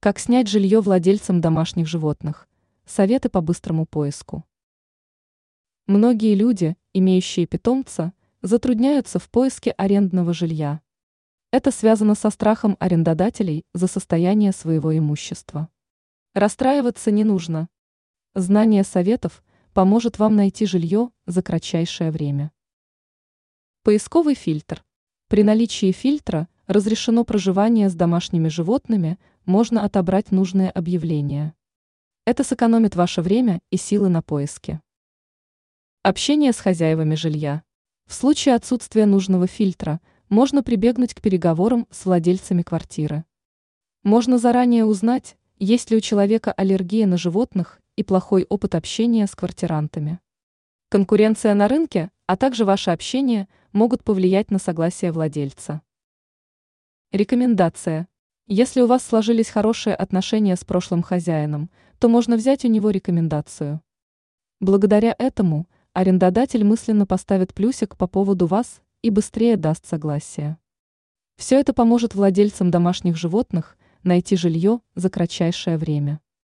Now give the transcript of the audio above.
Как снять жилье владельцам домашних животных? Советы по быстрому поиску. Многие люди, имеющие питомца, затрудняются в поиске арендного жилья. Это связано со страхом арендодателей за состояние своего имущества. Расстраиваться не нужно. Знание советов поможет вам найти жилье за кратчайшее время. Поисковый фильтр. При наличии фильтра разрешено проживание с домашними животными – можно отобрать нужные объявления. Это сэкономит ваше время и силы на поиске. Общение с хозяевами жилья. В случае отсутствия нужного фильтра можно прибегнуть к переговорам с владельцами квартиры. Можно заранее узнать, есть ли у человека аллергия на животных и плохой опыт общения с квартирантами. Конкуренция на рынке, а также ваше общение могут повлиять на согласие владельца. Рекомендация. Если у вас сложились хорошие отношения с прошлым хозяином, то можно взять у него рекомендацию. Благодаря этому арендодатель мысленно поставит плюсик по поводу вас и быстрее даст согласие. Все это поможет владельцам домашних животных найти жилье за кратчайшее время.